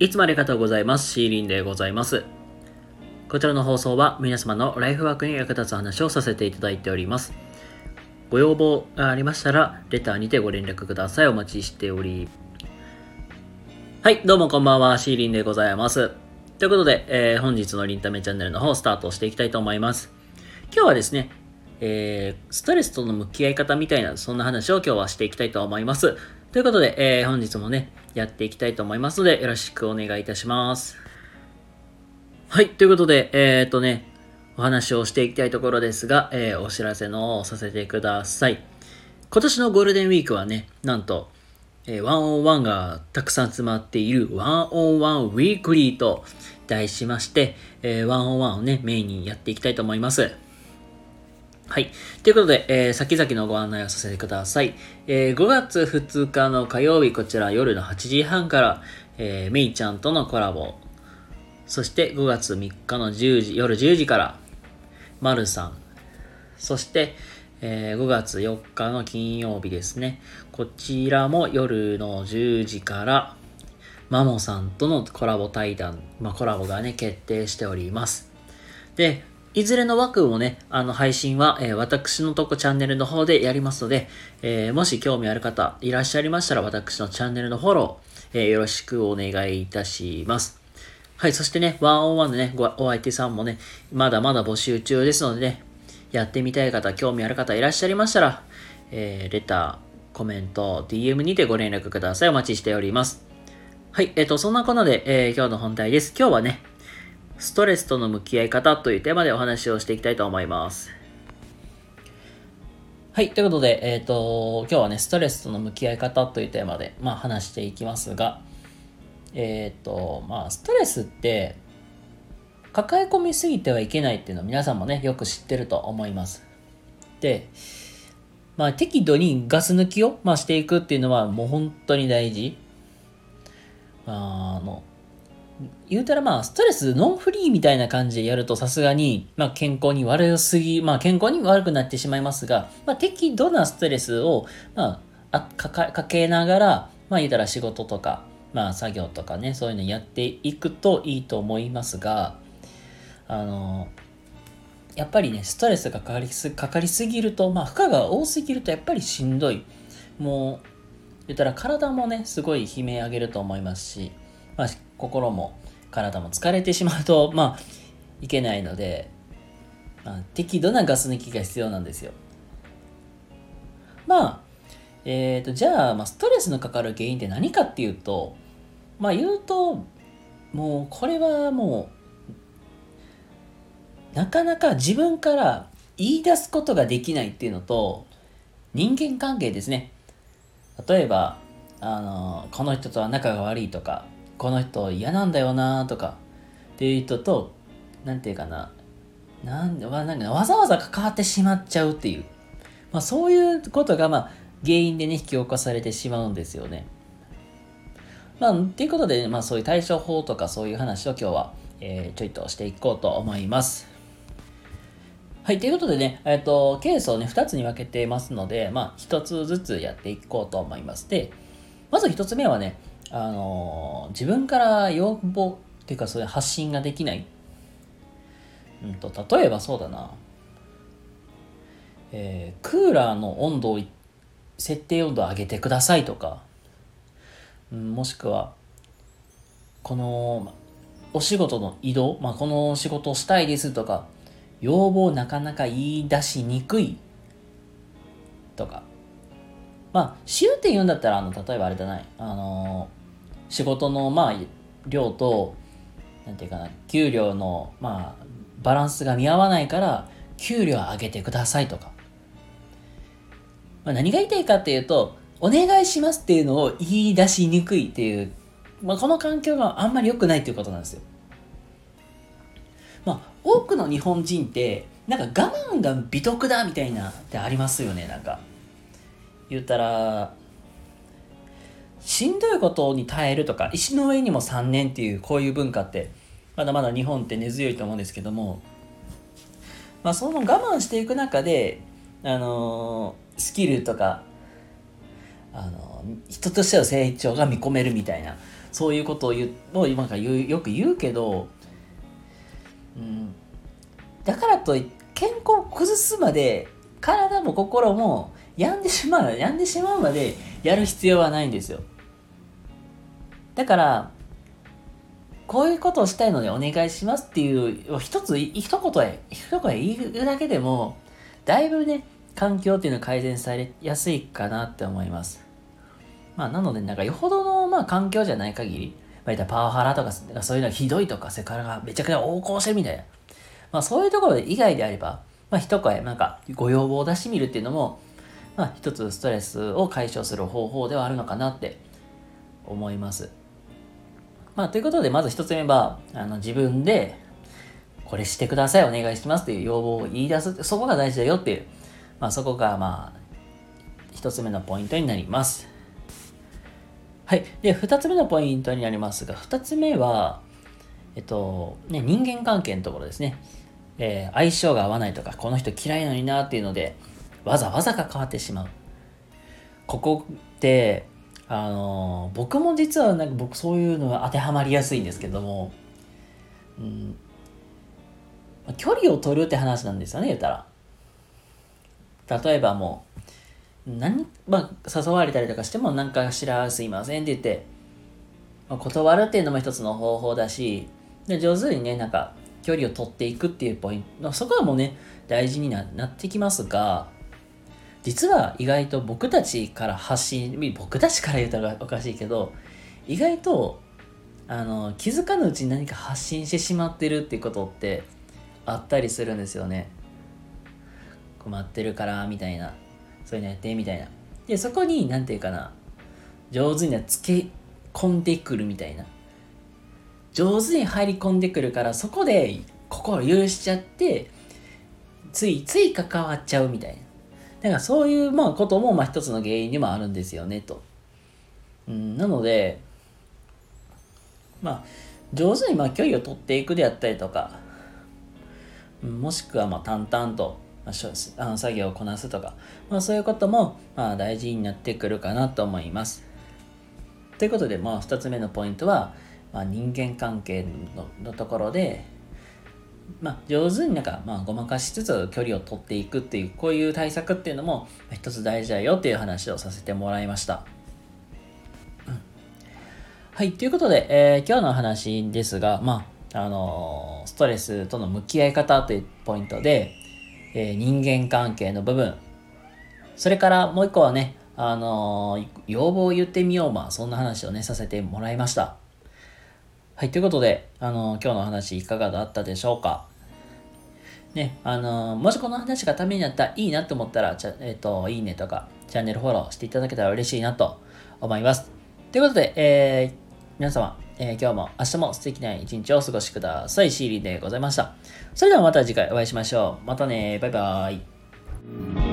いつもありがとうございます。シーリンでございます。こちらの放送は皆様のライフワークに役立つ話をさせていただいております。ご要望がありましたら、レターにてご連絡ください。お待ちしており。はい、どうもこんばんは。シーリンでございます。ということで、えー本日のリンタメチャンネルの方、スタートしていきたいと思います。今日はですね、えーストレスとの向き合い方みたいな、そんな話を今日はしていきたいと思います。ということで、えー本日もね、やっていきたいと思いますので、よろしくお願いいたします。はい、ということで、えーっとね、お話をしていきたいところですが、えーお知らせのをさせてください。今年のゴールデンウィークはね、なんと、えー、 one on one がたくさん詰まっている one on one weekly と題しまして、えー one on one をね、メインにやっていきたいと思います。はい。ということで、えー先々のご案内をさせてください。えー5月2日の火曜日、こちら夜の8時半から、えーめいちゃんとのコラボ。そして5月3日の10時、夜10時から、まるさん。そして、えー5月4日の金曜日ですね。こちらも夜の10時から、マモさんとのコラボ対談、まあ、コラボがね、決定しております。で、いずれの枠もね、あの配信は、えー私のとこチャンネルの方でやりますので、えーもし興味ある方いらっしゃいましたら、私のチャンネルのフォロー、えーよろしくお願いいたします。はい、そしてね、ワンオンワンでね、お相手さんもね、まだまだ募集中ですのでね、やってみたい方、興味ある方いらっしゃいましたら、えレター、コメント、DM にてご連絡ください。お待ちしております。はい、えっ、と、そんなこんなで、え今日の本題です。今日はね、ストレスとの向き合い方というテーマでお話をしていきたいと思います。はい、ということで、えっ、と、今日はね、ストレスとの向き合い方というテーマで、まあ、話していきますが、えっ、と、まあ、ストレスって、抱え込みすぎてはいけないっていうのを皆さんもね、よく知ってると思います。で、まあ、適度にガス抜きを、まあ、していくっていうのはもう本当に大事。あの、言うたらまあ、ストレスノンフリーみたいな感じでやるとさすがに、まあ健康に悪すぎ、まあ健康に悪くなってしまいますが、まあ適度なストレスを、まあ、あかかけながら、まあ言うたら仕事とか、まあ作業とかね、そういうのやっていくといいと思いますが、あの、やっぱりね、ストレスがかかりすかかりすぎると、まあ負荷が多すぎるとやっぱりしんどい。もう、言ったら体もね、すごい悲鳴上げると思いますし、まあ、心も体も疲れてしまうと、まあ、いけないので、まあ、適度なガス抜きが必要なんですよ。まあ、えっ、と、じゃあ、まあ、ストレスのかかる原因って何かっていうと、まあ言うと、もうこれはもう、なかなか自分から言い出すことができないっていうのと、人間関係ですね。例えば、あの、この人とは仲が悪いとか、この人嫌なんだよなとか、っていう人と、なんていうかな、なんわなんかわざわざ関わってしまっちゃうっていう、まあそういうことが、まあ、原因でね、引き起こされてしまうんですよね。まあ、っていうことで、まあそういう対処法とかそういう話を今日は、えーちょいとしていこうと思います。はい、ということでね、えっ、と、ケースをね、2つに分けてますので、まあ、1つずつやっていこうと思います。で、まず1つ目はね、あの自分から要望っていうか、そういう発信ができない。うんと、例えばそうだな、えークーラーの温度を、設定温度を上げてくださいとか、うんもしくは、この、お仕事の移動、まあ、この仕事をしたいですとか、要望なかなか言い出しにくいとか。まあ、終点言うんだったら、あの、例えばあれだない、あの仕事の、まあ、量と、なんていうかな、給料の、まあ、バランスが見合わないから、給料上げてくださいとか。まあ、何が言いたいかっていうと、お願いしますっていうのを言い出しにくいっていう、まあ、この環境があんまり良くないっていうことなんですよ。まあ、多くの日本人って、なんか我慢が美徳だみたいなってありますよね、なんか。言ったら、しんどいことに耐えるとか、石の上にも3年っていうこういう文化って、まだまだ日本って根強いと思うんですけども、まあ、その我慢していく中で、あのースキルとか、あのー人としての成長が見込めるみたいな、そういうことを言う、もう今言うよく言うけど、うん、だからと健康を崩すまで、体も心も病んでしまう、病んでしまうまでやる必要はないんですよ。だから、こういうことをしたいのでお願いしますっていう、一つ、一言へ、一言へ言うだけでも、だいぶね、環境っていうのは改善されやすいかなって思います。まあ、なので、なんか、よほどの、まあ、環境じゃない限り、まあ、パワハラとか、そういうのがひどいとか、セクハラがめちゃくちゃ横行してるみたいな。まあ、そういうところ以外であれば、まあ、一声、なんか、ご要望を出してみるっていうのも、まあ、一つストレスを解消する方法ではあるのかなって思います。まあ、ということで、まず一つ目は、あの、自分で、これしてください、お願いしますっていう要望を言い出す。そこが大事だよっていう、まあ、そこが、まあ、一つ目のポイントになります。はい。で、二つ目のポイントになりますが、二つ目は、えっと、ね、人間関係のところですね。えー、相性が合わないとか、この人嫌いのになっていうので、わざわざが変わってしまう。ここって、あの僕も実はなんか僕そういうのが当てはまりやすいんですけども、うん、距離を取るって話なんですよね言ったら。例えばもう何、まあ、誘われたりとかしても何かしらすいませんって言って、まあ、断るっていうのも一つの方法だしで上手にねなんか距離を取っていくっていうポイントそこはもうね大事になってきますが実は意外と僕たちから発信僕たちから言うたらおかしいけど意外とあの気づかぬうちに何か発信してしまってるっていうことってあったりするんですよね。困ってるからみたいな。そういうのやってみたいな。でそこに何て言うかな。上手につけ込んでくるみたいな。上手に入り込んでくるからそこで心許しちゃってついつい関わっちゃうみたいな。だからそういうまあこともまあ一つの原因でもあるんですよねと。うん、なので、まあ、上手にまあ距離を取っていくであったりとか、もしくはまあ淡々とあの作業をこなすとか、まあ、そういうこともまあ大事になってくるかなと思います。ということで、まあ、2つ目のポイントは、まあ、人間関係のところで、まあ、上手になんか、まあ、ごまかしつつ距離を取っていくっていう、こういう対策っていうのも一つ大事だよっていう話をさせてもらいました。はい、ということで、えー、今日の話ですが、まあ、あのー、ストレスとの向き合い方というポイントで、えー、人間関係の部分、それからもう一個はね、あの要望を言ってみよう、まあ、そんな話をね、させてもらいました。はい、ということで、あの、今日の話いかがだったでしょうか？ね、あの、もしこの話がためになったらいいなと思ったら、ちゃえっ、ー、と、いいねとか、チャンネルフォローしていただけたら嬉しいなと思います。ということで、えー、皆様、えー、今日も明日も素敵な一日をお過ごしください。シーリーでございました。それではまた次回お会いしましょう。またね、バイバーイ。